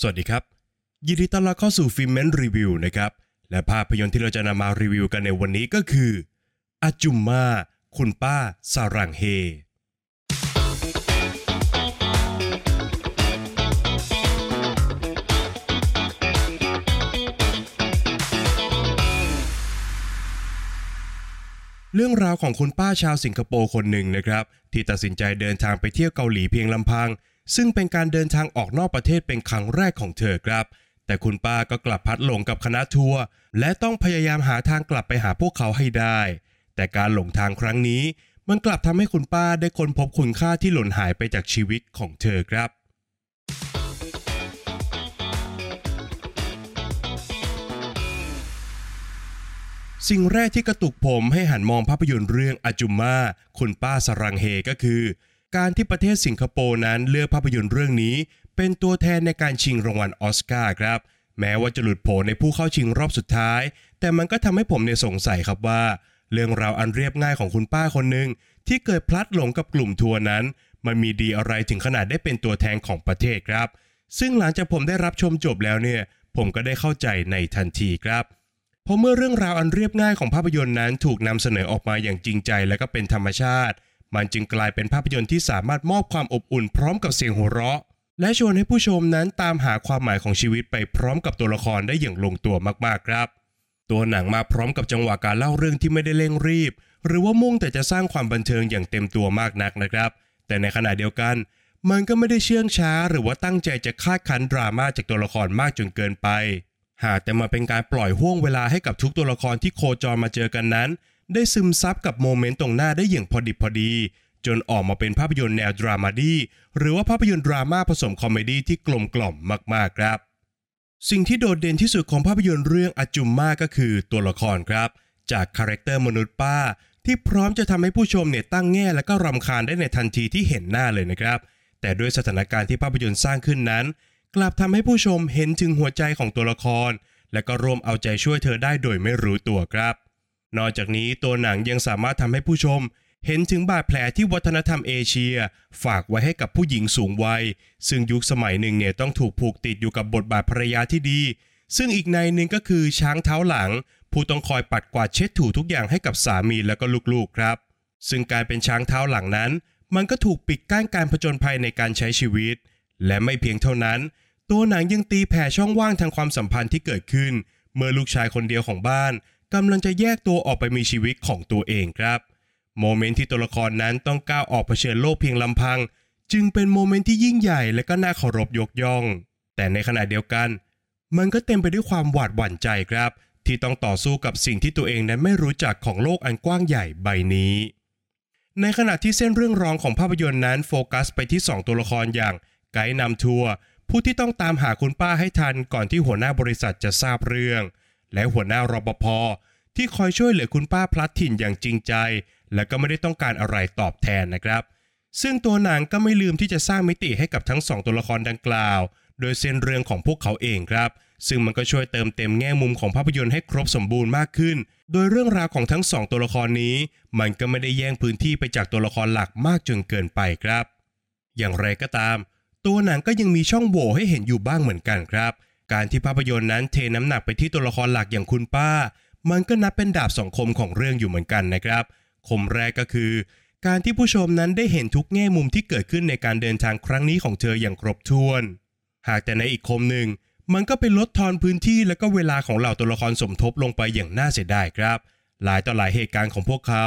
สวัสดีครับ ยินดีต้อนรับเข้าสู่ฟิล์มเมนรีวิวนะครับ และภาพยนตร์ที่เราจะนำมารีวิวกันในวันนี้ก็คืออาจุมมาคุณป้าสารังเฮ เรื่องราวของคุณป้าชาวสิงคโปร์คนหนึ่งนะครับ ที่ตัดสินใจเดินทางไปเที่ยวเกาหลีเพียงลำพัง ซึ่งเป็นการเดินทางออกนอกประเทศเป็นครั้งแรกของเธอครับ แต่คุณป้าก็กลับพัดหลงกับคณะทัวร์และต้องพยายามหาทางกลับไปหาพวกเขาให้ได้ แต่การหลงทางครั้งนี้ มันกลับทำให้คุณป้าได้ค้นพบคุณค่าที่หล่นหายไปจากชีวิตของเธอครับสิ่งแรกที่กระตุกผมให้หันมองภาพยนตร์เรื่องอาจุมมาคุณป้าสรังเฮก็คือ การที่ประเทศสิงคโปร์นั้นเลือกภาพยนตร์เรื่องนี้ เป็นตัวแทนในการชิงรางวัลออสการ์ครับแม้ว่าจะหลุดโผในผู้เข้าชิงรอบสุดท้าย แต่มันก็ทำให้ผมเนี่ยสงสัยครับว่า เรื่องราวอันเรียบง่ายของคุณป้าคนหนึ่งที่เกิดพลัดหลงกับกลุ่มทัวร์นั้น มันมีดีอะไรถึงขนาดได้เป็นตัวแทนของประเทศครับ ซึ่งหลังจากผมได้รับชมจบแล้วเนี่ย ผมก็ได้เข้าใจในทันทีครับเพราะเมื่อเรื่องราวอันเรียบง่ายของภาพยนตร์นั้นถูกนำเสนอออกมาอย่างจริงใจและก็เป็นธรรมชาติ มันจึงกลายเป็นภาพยนตร์ที่สามารถมอบความอบอุ่นพร้อมกับเสียงหัวเราะ และชวนให้ผู้ชมนั้นตามหาความหมายของชีวิตไปพร้อมกับตัวละครได้อย่างลงตัวมากๆครับ ตัวหนังมาพร้อมกับจังหวะการเล่าเรื่องที่ไม่ได้เร่งรีบ หรือว่ามุ่งแต่จะสร้างความบันเทิงอย่างเต็มตัวมากนักนะครับ แต่ในขณะเดียวกัน มันก็ไม่ได้เชื่องช้า หรือว่าตั้งใจจะคาดคั้นดราม่าจากตัวละครมากจนเกินไป หากแต่มาเป็นการปล่อยห่วงเวลาให้กับทุกตัวละครที่โคจรมาเจอกันนั้น ได้ซึมซับกับ moment ตรงหน้าได้อย่างพอดิบพอดี จนออกมาเป็นภาพยนตร์แนว dramedy หรือว่าภาพยนตร์ดราม่าผสม comedy ที่กลมกล่อมมากๆครับ สิ่งที่โดดเด่นที่สุดของภาพยนตร์เรื่องอาจุมมาก็คือตัวละครครับ จาก character มนุษย์ป้า ที่พร้อมจะทำให้ผู้ชมเนี่ยตั้งแง่และก็รำคาญได้ในทันทีที่เห็นหน้าเลยนะครับ แต่ด้วยสถานการณ์ที่ภาพยนตร์สร้างขึ้นนั้น กลับทำให้ผู้ชมเห็นถึงหัวใจของตัวละคร และก็ร่วมเอาใจช่วยเธอได้โดยไม่รู้ตัวครับ นอกจากนี้ตัวหนังยังสามารถทำให้ผู้ชม เห็นถึงบาดแผลที่วัฒนธรรมเอเชีย ฝากไว้ให้กับผู้หญิงสูงวัย ซึ่งยุคสมัยหนึ่งเนี่ยต้องถูกผูกติดอยู่กับบทบาทภรรยาที่ดี ซึ่งอีกในหนึ่งก็คือช้างเท้าหลัง ผู้ต้องคอยปัดกวาดเช็ดถูทุกอย่างให้กับสามีและก็ลูกๆครับ ซึ่งการเป็นช้างเท้าหลังนั้น มันก็ถูกปิดกั้นการผจญภัยในการใช้ชีวิต และไม่เพียงเท่านั้น ตัวหนังยังตีแผ่ช่องว่างทางความสัมพันธ์ที่เกิดขึ้น เมื่อลูกชายคนเดียวของบ้าน กำลังจะแยกตัวออกไปมีชีวิตของตัวเองครับ moment ที่ตัวละครนั้นต้องก้าวออกเผชิญโลกเพียงลำพัง จึงเป็น moment ที่ยิ่งใหญ่และก็น่าเคารพยกย่อง แต่ในขณะเดียวกัน มันก็เต็มไปด้วยความหวาดหวั่นใจครับ ที่ต้องต่อสู้กับสิ่งที่ตัวเองนั้นไม่รู้จักของโลกอันกว้างใหญ่ใบนี้ ในขณะที่เส้นเรื่องรองของภาพยนตร์นั้นโฟกัสไปที่ 2 ตัวละครอย่างไกด์นำทัวร์ผู้ที่ต้องตามหาคุณป้าให้ทันก่อนที่หัวหน้าบริษัทจะทราบเรื่อง และหัวหน้ารปภที่คอยช่วยเหลือคุณป้าพลัดถิ่นอย่างจริงใจ และก็ไม่ได้ต้องการอะไรตอบแทนนะครับ ซึ่งตัวหนังก็ไม่ลืมที่จะสร้างมิติให้กับทั้งสองตัวละครดังกล่าว โดยเส้นเรื่องของพวกเขาเองครับ ซึ่งมันก็ช่วยเติมเต็มแง่มุมของภาพยนตร์ให้ครบสมบูรณ์มากขึ้น โดยเรื่องราวของทั้งสองตัวละครนี้ มันก็ไม่ได้แย่งพื้นที่ไปจากตัวละครหลักมากจนเกินไปครับ อย่างไรก็ตาม ตัวหนังก็ยังมีช่องโหว่ให้เห็นอยู่บ้างเหมือนกันครับ การที่ภาพยนตร์นั้นเทน้ำหนักไปที่ตัวละครหลักอย่างคุณป้า มันก็นับเป็นดาบสองคมของเรื่องอยู่เหมือนกันนะครับ คมแรกก็คือ การที่ผู้ชมนั้นได้เห็นทุกแง่มุมที่เกิดขึ้นในการเดินทางครั้งนี้ของเธออย่างครบถ้วน หากแต่ในอีกคมหนึ่ง มันก็เป็นลดทอนพื้นที่และก็เวลาของเหล่าตัวละครสมทบลงไปอย่างน่าเสียดายครับ หลายต่อหลายเหตุการณ์ของพวกเขา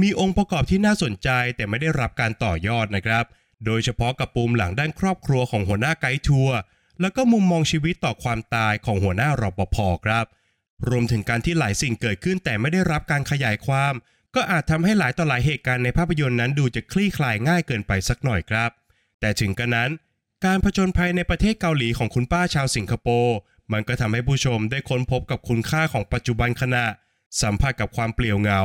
มีองค์ประกอบที่น่าสนใจแต่ไม่ได้รับการต่อยอดนะครับ โดยเฉพาะกับปูมหลังด้านครอบครัวของหัวหน้าไกด์ทัวร์ แล้วก็มุมมองชีวิตต่อความตายของหัวหน้ารปภครับ รวมถึงการที่หลายสิ่งเกิดขึ้นแต่ไม่ได้รับการขยายความ ก็อาจทำให้หลายต่อหลายเหตุการณ์ในภาพยนตร์นั้นดูจะคลี่คลายง่ายเกินไปสักหน่อยครับ แต่ถึงกระนั้น การผจญภัยในประเทศเกาหลีของคุณป้าชาวสิงคโปร์มันก็ทำให้ผู้ชมได้ค้นพบกับคุณค่าของปัจจุบันขณะ สัมผัสกับความเปลี่ยวเหงา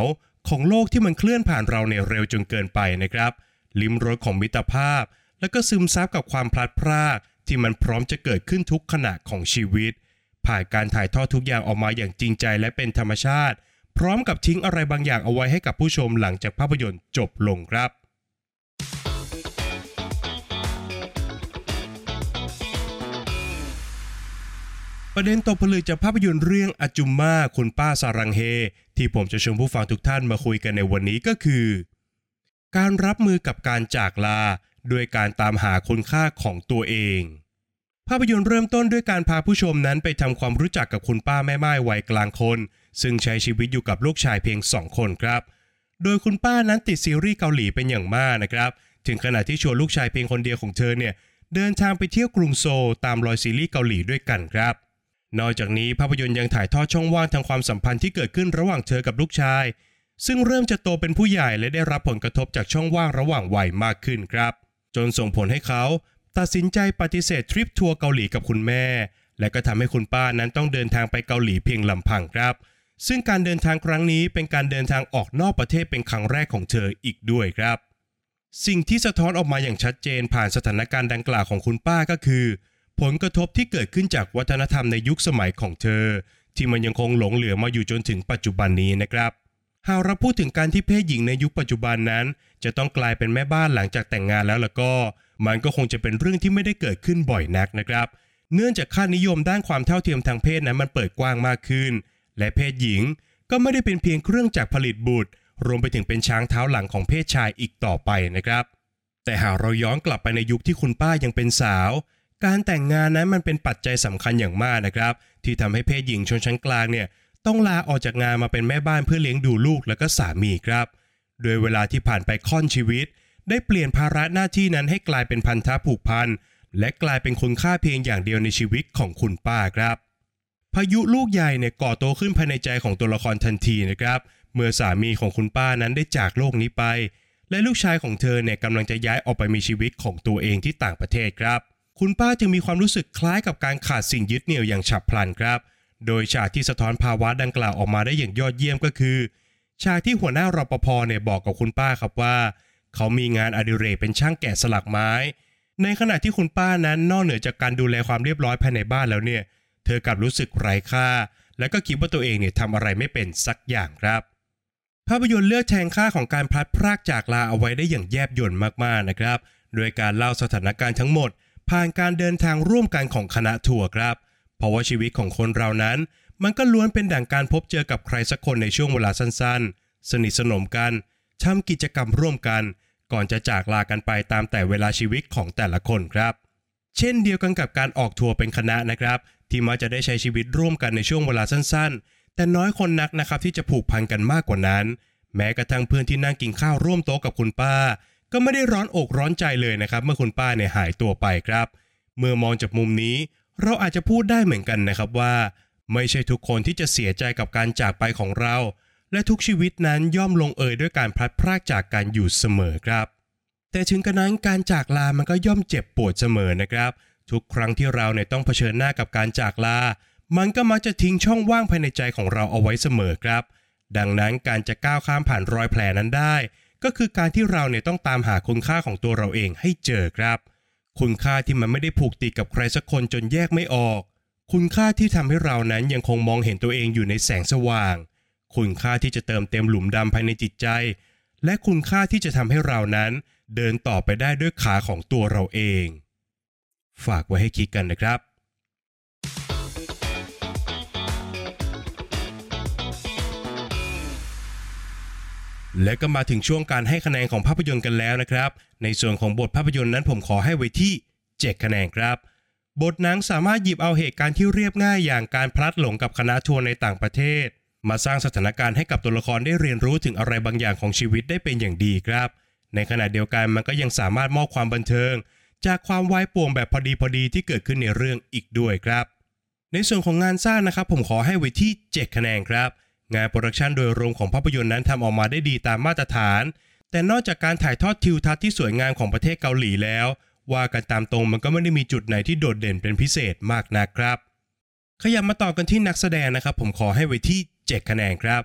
ของโลกที่มันเคลื่อนผ่านเราในเร็วจนเกินไปนะครับ ลิ้มรสของมิตรภาพ และก็ซึมซับกับความพลัดพราก ที่มันพร้อมจะเกิดขึ้นทุกขณะของชีวิต ผ่านการถ่ายทอดทุกอย่างออกมาอย่างจริงใจและเป็นธรรมชาติ พร้อมกับทิ้งอะไรบางอย่างเอาไว้ให้กับผู้ชมหลังจากภาพยนตร์จบลงครับประเด็นตกผลึกจากภาพยนตร์เรื่องอาจุมมาคุณป้าสารังเฮ ที่ผมจะชวนผู้ฟังทุกท่านมาคุยกันในวันนี้ก็คือ การรับมือกับการจากลา ด้วยการตามหาคุณค่าของตัวเอง ภาพยนตร์เริ่มต้นด้วยการพาผู้ชมนั้นไปทำความรู้จักกับคุณป้าแม่ไม้วัยกลางคน ซึ่งใช้ชีวิตอยู่กับลูกชายเพียงสองคนครับ โดยคุณป้านั้นติดซีรีส์เกาหลีเป็นอย่างมากนะครับ ถึงขนาดที่ชวนลูกชายเพียงคนเดียวของเธอเนี่ยเดินทางไปเที่ยวกรุงโซลตามรอยซีรีส์เกาหลีด้วยกันครับ นอกจากนี้ภาพยนตร์ยังถ่ายทอดช่องว่างทางความสัมพันธ์ที่เกิดขึ้นระหว่างเธอกับลูกชาย ซึ่งเริ่มจะโตเป็นผู้ใหญ่และได้รับผลกระทบจากช่องว่างระหว่างวัยมากขึ้นครับ จนส่งผลให้เขาตัดสินใจปฏิเสธทริปทัวร์เกาหลีกับคุณแม่ และก็ทำให้คุณป้านั้นต้องเดินทางไปเกาหลีเพียงลำพังครับ ซึ่งการเดินทางครั้งนี้เป็นการเดินทางออกนอกประเทศเป็นครั้งแรกของเธออีกด้วยครับ สิ่งที่สะท้อนออกมาอย่างชัดเจนผ่านสถานการณ์ดังกล่าวของคุณป้าก็คือ ผลกระทบที่เกิดขึ้นจากวัฒนธรรมในยุคสมัยของเธอ ที่มันยังคงหลงเหลือมาอยู่จนถึงปัจจุบันนี้นะครับ หากเราพูดถึงการที่เพศหญิงในยุคปัจจุบันนั้น จะต้องกลายเป็นแม่บ้านหลังจากแต่งงานแล้วล่ะก็ มันก็คงจะเป็นเรื่องที่ไม่ได้เกิดขึ้นบ่อยนักนะครับ เนื่องจากค่านิยมด้านความเท่าเทียมทางเพศนั้นมันเปิดกว้างมากขึ้น และเพศหญิงก็ไม่ได้เป็นเพียงเครื่องจักรผลิตบุตร รวมไปถึงเป็นช้างเท้าหลังของเพศชายอีกต่อไปนะครับ แต่หากเราย้อนกลับไปในยุคที่คุณป้ายังเป็นสาว การแต่งงานนั้นมันเป็นปัจจัยสำคัญอย่างมากนะครับ ที่ทำให้เพศหญิงชนชั้นกลางเนี่ย ต้องลาออกจากงานมาเป็นแม่บ้านเพื่อเลี้ยงดูลูกและก็สามีครับ โดยเวลาที่ผ่านไปค่อนชีวิต ได้เปลี่ยนภาระหน้าที่นั้นให้กลายเป็นพันธะผูกพันและกลายเป็นคุณค่าเพียงอย่างเดียวในชีวิตของคุณป้าครับ พายุลูกใหญ่เนี่ยก่อโตขึ้นภายในใจของตัวละครทันทีนะครับ เมื่อสามีของคุณป้านั้นได้จากโลกนี้ไป และลูกชายของเธอเนี่ยกำลังจะย้ายออกไปมีชีวิตของตัวเองที่ต่างประเทศครับ คุณป้าจึงมีความรู้สึกคล้ายกับการขาดสิ่งยึดเหนี่ยวอย่างฉับพลันครับ โดยฉากที่สะท้อนภาวะดังกล่าวออกมาได้อย่างยอดเยี่ยมก็คือฉากที่หัวหน้ารปภเนี่ยบอกกับคุณป้าครับว่า เขามีงานอดิเรกเป็นช่างแกะสลักไม้ ในขณะที่คุณป้านั้นนอกเหนือจากการดูแลความเรียบร้อยภายในบ้านแล้วเนี่ย เธอกลับรู้สึกไร้ค่า และก็คิดว่าตัวเองเนี่ยทำอะไรไม่เป็นสักอย่างครับ ภาพยนตร์เลือกแทงค่าของการพลัดพรากจากลาเอาไว้ได้อย่างแยบยลมากๆนะครับ โดยการเล่าสถานการณ์ทั้งหมด ผ่านการเดินทางร่วมกันของคณะทัวร์ครับ ราะว่าชีวิตของคนเรานั้น มันก็ล้วนเป็นดั่งการพบเจอกับใครสักคนในช่วงเวลาสั้นๆ สนิทสนมกันทำกิจกรรมร่วมกัน ก่อนจะจากลากันไปตามแต่เวลาชีวิตของแต่ละคนครับ เช่นเดียวกันกับการออกทัวร์เป็นคณะนะครับ ที่มักจะได้ใช้ชีวิตร่วมกันในช่วงเวลาสั้นๆ แต่น้อยคนนักนะครับที่จะผูกพันกันมากกว่านั้น แม้กระทั่งเพื่อนที่นั่งกินข้าวร่วมโต๊ะกับคุณป้า ก็ไม่ได้ร้อนอกร้อนใจเลยนะครับ เมื่อคุณป้าเนี่ยหายตัวไปครับ เมื่อมองจากมุมนี้ เราอาจจะพูดได้เหมือนกันนะครับว่า ไม่ใช่ทุกคนที่จะเสียใจกับการจากไปของเรา และทุกชีวิตนั้นย่อมลงเอยด้วยการพลัดพรากจากกันอยู่เสมอครับ แต่ถึงกระนั้นการจากลามันก็ย่อมเจ็บปวดเสมอนะครับ ทุกครั้งที่เราเนี่ยต้องเผชิญหน้ากับการจากลา มันก็มักจะทิ้งช่องว่างภายในใจของเราเอาไว้เสมอครับ ดังนั้นการจะก้าวข้ามผ่านรอยแผลนั้นได้ ก็คือการที่เราเนี่ยต้องตามหาคุณค่าของตัวเราเองให้เจอครับ คุณค่าที่มันไม่ได้ผูกติดกับใครสักคนจนแยกไม่ออก คุณค่าที่ทำให้เรานั้นยังคงมองเห็นตัวเองอยู่ในแสงสว่าง คุณค่าที่จะเติมเต็มหลุมดำภายในจิตใจ และคุณค่าที่จะทำให้เรานั้น เดินต่อไปได้ด้วยขาของตัวเราเอง ฝากไว้ให้คิดกันนะครับ และก็มาถึงช่วงการให้คะแนนของภาพยนตร์กันแล้วนะครับ ในส่วนของบทภาพยนตร์นั้นผมขอให้ไว้ที่ 7 คะแนนครับ บทหนังสามารถหยิบเอาเหตุการณ์ที่เรียบง่ายอย่างการพลัดหลงกับคณะทัวร์ในต่างประเทศ มาสร้างสถานการณ์ให้กับตัวละครได้เรียนรู้ถึงอะไรบางอย่างของชีวิตได้เป็นอย่างดีครับ ในขณะเดียวกันมันก็ยังสามารถมอบความบันเทิง จากความวายป่วงแบบพอดีพอดีที่เกิดขึ้นในเรื่องอีกด้วยครับ ในส่วนของงานสร้างนะครับผมขอให้ไว้ที่ 7 คะแนนครับ งาน production โดยรวมของภาพยนตร์นั้นทำออกมาได้ดีตามมาตรฐาน แต่นอกจากการถ่ายทอดทิวทัศน์ที่สวยงามของประเทศเกาหลีแล้ว ว่ากันตามตรงมันก็ไม่ได้มีจุดไหนที่โดดเด่นเป็นพิเศษมากนักครับ ขยับมาต่อกันที่นักแสดงนะครับ ผมขอให้ไว้ที่ 7 คะแนนครับ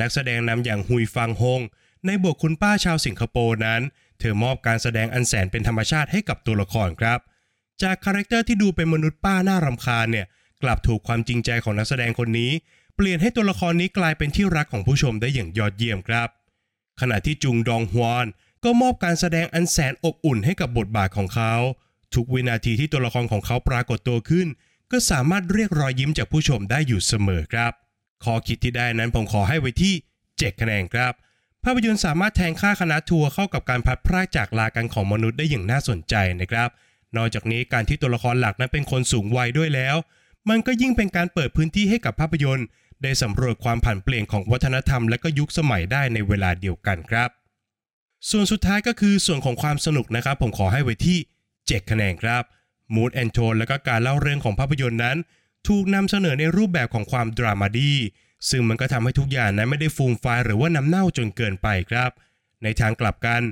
นักแสดงนำอย่างฮุยฟังฮง ในบทคุณป้าชาวสิงคโปร์นั้น เธอมอบการแสดงอันแสนเป็นธรรมชาติให้กับตัวละครครับ จากคาแรคเตอร์ที่ดูเป็นมนุษย์ป้าน่ารำคาญเนี่ยกลับถูกความจริงใจของนักแสดงคนนี้ เปลี่ยนให้ตัวละครนี้กลายเป็นที่รักของผู้ชมได้อย่างยอดเยี่ยมครับ ขณะที่จุงดองฮวอนก็มอบการแสดงอันแสนอบอุ่นให้กับบทบาทของเขา ทุกวินาทีที่ตัวละครของเขาปรากฏตัวขึ้น ก็ก็สามารถเรียกรอยยิ้มจากผู้ชมได้อยู่เสมอครับข้อคิดที่ได้นั้นผมขอให้ไว้ที่7คะแนนครับ ภาพยนตร์สามารถแทงค่าคณะทัวร์เข้ากับการพัดพรากจากลากันของมนุษย์ได้อย่างน่าสนใจนะครับ นอกจากนี้การที่ตัวละครหลักนั้นเป็นคนสูงวัยด้วยแล้ว มันก็ยิ่งเป็นการเปิดพื้นที่ให้กับภาพยนตร์ ได้สำรวจความผันเปลี่ยนของวัฒนธรรมและก็ยุคสมัยได้ในเวลาเดียวกันครับ ส่วนสุดท้ายก็คือส่วนของความสนุกนะครับ ผมขอให้ไว้ที่ 7 คะแนนครับมูดแอนโทนและก็การเล่าเรื่องของภาพยนตร์นั้น ถูกนำเสนอในรูปแบบของความดรามาดีซึ่งมันก็ทำให้ทุกอย่างนั้นไม่ได้ฟูมฟายหรือว่าน้ำเน่าจนเกินไปครับ ในทางกลับกัน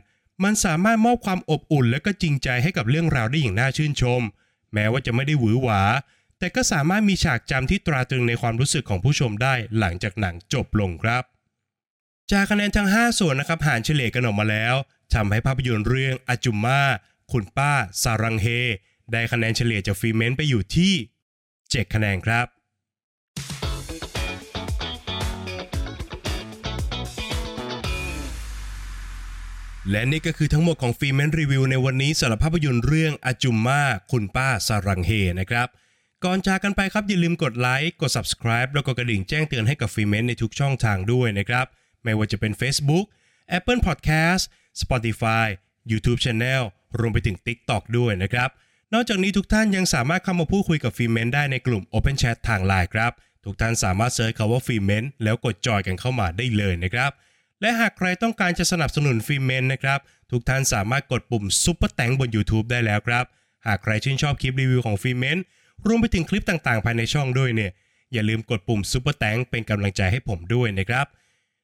มันสามารถมอบความอบอุ่นและก็จริงใจให้กับเรื่องราวได้อย่างน่าชื่นชม แม้ว่าจะไม่ได้หวือหวา แต่ก็สามารถมีฉากจำที่ตราตรึงในความรู้สึกของผู้ชมได้หลังจากหนังจบลงครับ จากคะแนนทั้ง 5 ส่วนนะครับหารเฉลี่ยกันออกมาแล้วทำให้ภาพยนตร์เรื่องอาจุมมาคุณป้าซารังเฮ ได้คะแนนเฉลี่ยจากฟรีเมนต์ไปอยู่ที่ 7 คะแนนครับและนี่ก็คือทั้งหมดของฟรีเมนรีวิวในวันนี้สำหรับภาพยนตร์เรื่องอาจุมมาคุณป้าซารังเฮนะครับ ก่อนจากกันไปครับอย่าลืมกดไลค์กด subscribe แล้วก็กระดิ่งแจ้งเตือนให้กับฟรีเมนในทุกช่องทางด้วยนะครับ ไม่ว่าจะเป็น Facebook Apple Podcast Spotify YouTube Channel รวมไปถึง TikTok ด้วยนะครับ นอกจากนี้ทุกท่านยังสามารถเข้ามาพูดคุยกับฟรีเมนได้ในกลุ่ม Open Chat ทางไลน์ครับ ทุกท่านสามารถ search คำว่าฟรีเมนแล้วกด join กันเข้ามาได้เลยนะครับ และหากใครต้องการจะสนับสนุนฟรีเมนนะครับ ทุกท่านสามารถกดปุ่มซุปเปอร์แตงบน YouTube ได้แล้วครับ หากใครชื่นชอบคลิปรีวิวของฟรีเมน รวมไปถึงคลิปต่างๆ ภายในช่องด้วยเนี่ย อย่าลืมกดปุ่ม Super Thanks เป็นกำลังใจให้ผมด้วยนะครับ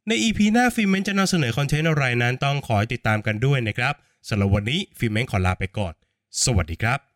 ใน EP หน้าฟรีเมนจะนำเสนอคอนเทนต์อะไรนั้นต้องขอติดตามกันด้วยนะครับสำหรับวันนี้ฟรีเมนขอลาไปก่อน สวัสดีครับ